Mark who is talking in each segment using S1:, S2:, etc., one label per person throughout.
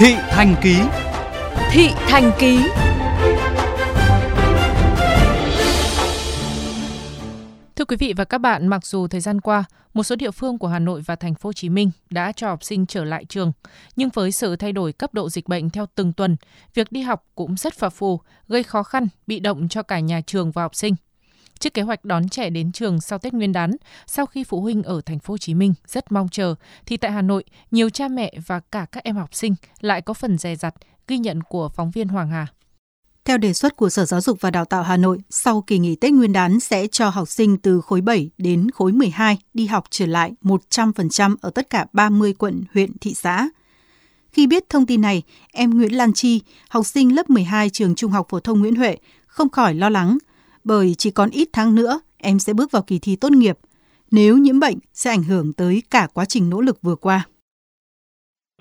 S1: Thị Thành Ký
S2: Thị Thành Ký Thưa quý vị và các bạn, mặc dù thời gian qua, một số địa phương của Hà Nội và thành phố Hồ Chí Minh đã cho học sinh trở lại trường, nhưng với sự thay đổi cấp độ dịch bệnh theo từng tuần, việc đi học cũng rất phập phù, gây khó khăn, bị động cho cả nhà trường và học sinh. Trước kế hoạch đón trẻ đến trường sau Tết Nguyên đán, sau khi phụ huynh ở thành phố Hồ Chí Minh rất mong chờ, thì tại Hà Nội, nhiều cha mẹ và cả các em học sinh lại có phần dè dặt, ghi nhận của phóng viên Hoàng Hà.
S3: Theo đề xuất của Sở Giáo dục và Đào tạo Hà Nội, sau kỳ nghỉ Tết Nguyên đán sẽ cho học sinh từ khối 7 đến khối 12 đi học trở lại 100% ở tất cả 30 quận, huyện, thị xã. Khi biết thông tin này, em Nguyễn Lan Chi, học sinh lớp 12 trường Trung học phổ thông Nguyễn Huệ, không khỏi lo lắng, bởi chỉ còn ít tháng nữa em sẽ bước vào kỳ thi tốt nghiệp. Nếu nhiễm bệnh sẽ ảnh hưởng tới cả quá trình nỗ lực vừa qua.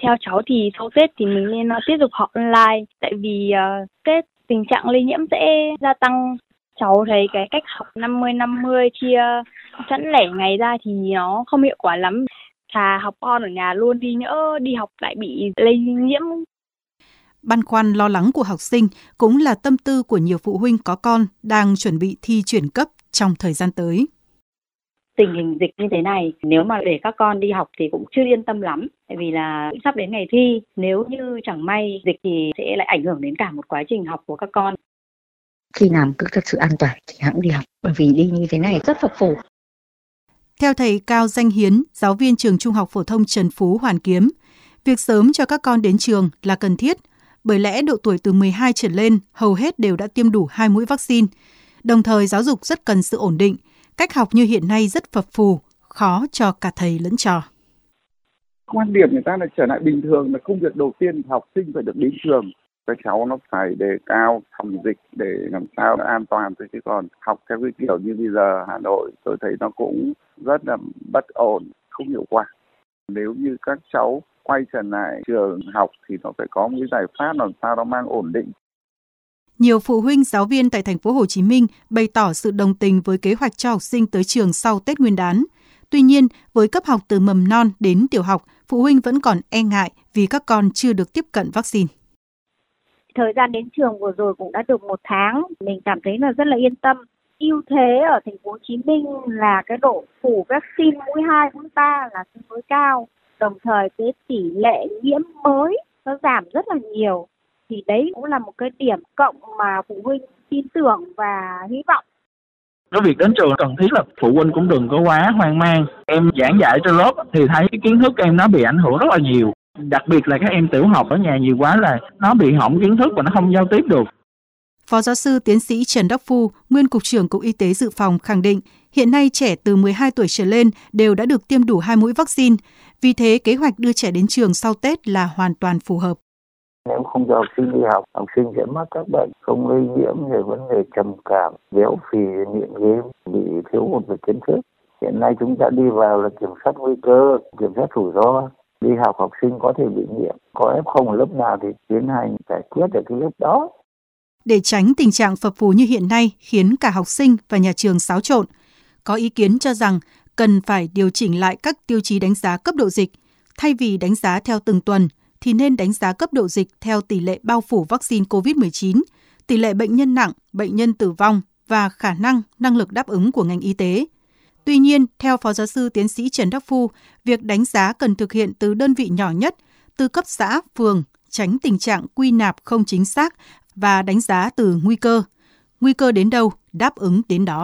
S4: Theo cháu thì sau Tết thì mình nên uh, tiếp tục học online tại vì uh, Tết tình trạng lây nhiễm sẽ gia tăng. Cháu thấy cái cách học 50-50 chia sẵn lẻ ngày ra thì nó không hiệu quả lắm. Thà học on ở nhà luôn đi nhỡ đi học lại bị lây nhiễm
S3: Băn khoăn lo lắng của học sinh cũng là tâm tư của nhiều phụ huynh có con đang chuẩn bị thi chuyển cấp trong thời gian tới.
S5: Tình hình dịch như thế này, nếu mà để các con đi học thì cũng chưa yên tâm lắm. Tại vì là sắp đến ngày thi, nếu như chẳng may dịch thì sẽ lại ảnh hưởng đến cả một quá trình học của các con.
S6: Khi nào cứ thật sự an toàn thì hãng đi học. Bởi vì đi như thế này rất phập phù.
S3: Theo thầy Cao Danh Hiến, giáo viên trường Trung học phổ thông Trần Phú Hoàn Kiếm, việc sớm cho các con đến trường là cần thiết bởi lẽ độ tuổi từ 12 trở lên hầu hết đều đã tiêm đủ hai mũi vaccine. Đồng thời giáo dục rất cần sự ổn định, cách học như hiện nay rất phập phù, khó cho cả thầy lẫn trò.
S7: Quan điểm người ta là trở lại bình thường là công việc đầu tiên học sinh phải được đến trường. Các cháu nó phải đề cao phòng dịch để làm sao nó an toàn thôi chứ còn học theo cái kiểu như bây giờ Hà Nội tôi thấy nó cũng rất là bất ổn, không hiệu quả. Nếu như các cháu quay trở lại trường học thì nó phải có một cái giải pháp làm sao nó mang ổn định.
S3: Nhiều phụ huynh giáo viên tại thành phố Hồ Chí Minh bày tỏ sự đồng tình với kế hoạch cho học sinh tới trường sau Tết Nguyên đán. Tuy nhiên, với cấp học từ mầm non đến tiểu học, phụ huynh vẫn còn e ngại vì các con chưa được tiếp cận vaccine.
S4: Thời gian đến trường vừa rồi cũng đã được một tháng, mình cảm thấy là rất là yên tâm. ưu thế ở thành phố Hồ Chí Minh là cái độ phủ vaccine mũi 2, mũi 3 là tương đối cao đồng thời cái tỷ lệ nhiễm mới nó giảm rất là nhiều. Thì đấy cũng là một cái điểm cộng mà phụ huynh tin tưởng và hy vọng.
S8: Cái việc đến trường cần thiết là phụ huynh cũng đừng có quá hoang mang. Em giảng dạy trên lớp thì thấy cái kiến thức em nó bị ảnh hưởng rất là nhiều. Đặc biệt là các em tiểu học ở nhà nhiều quá là nó bị hỏng kiến thức và nó không giao tiếp được.
S3: Phó giáo sư tiến sĩ Trần Đắc Phu, nguyên cục trưởng Cục Y tế Dự phòng khẳng định, hiện nay trẻ từ 12 tuổi trở lên đều đã được tiêm đủ hai mũi vaccine. Vì thế, kế hoạch đưa trẻ đến trường sau Tết là hoàn toàn phù hợp.
S9: Nếu không cho học sinh đi học, học sinh sẽ mắc các bệnh không lây nhiễm về vấn đề trầm cảm, béo phì, nghiện game, bị thiếu một về kiến thức. Hiện nay chúng ta đi vào là kiểm soát nguy cơ, kiểm soát rủi ro. Đi học học sinh có thể bị nhiễm, có F0 ở lớp nào thì tiến hành giải quyết ở cái lớp đó.
S3: Để tránh tình trạng phập phù như hiện nay khiến cả học sinh và nhà trường xáo trộn, có ý kiến cho rằng cần phải điều chỉnh lại các tiêu chí đánh giá cấp độ dịch. Thay vì đánh giá theo từng tuần, thì nên đánh giá cấp độ dịch theo tỷ lệ bao phủ vaccine COVID-19, tỷ lệ bệnh nhân nặng, bệnh nhân tử vong và khả năng, năng lực đáp ứng của ngành y tế. Tuy nhiên, theo Phó Giáo sư Tiến sĩ Trần Đắc Phu, việc đánh giá cần thực hiện từ đơn vị nhỏ nhất, từ cấp xã, phường, tránh tình trạng quy nạp không chính xác và đánh giá từ nguy cơ. Nguy cơ đến đâu, đáp ứng đến đó.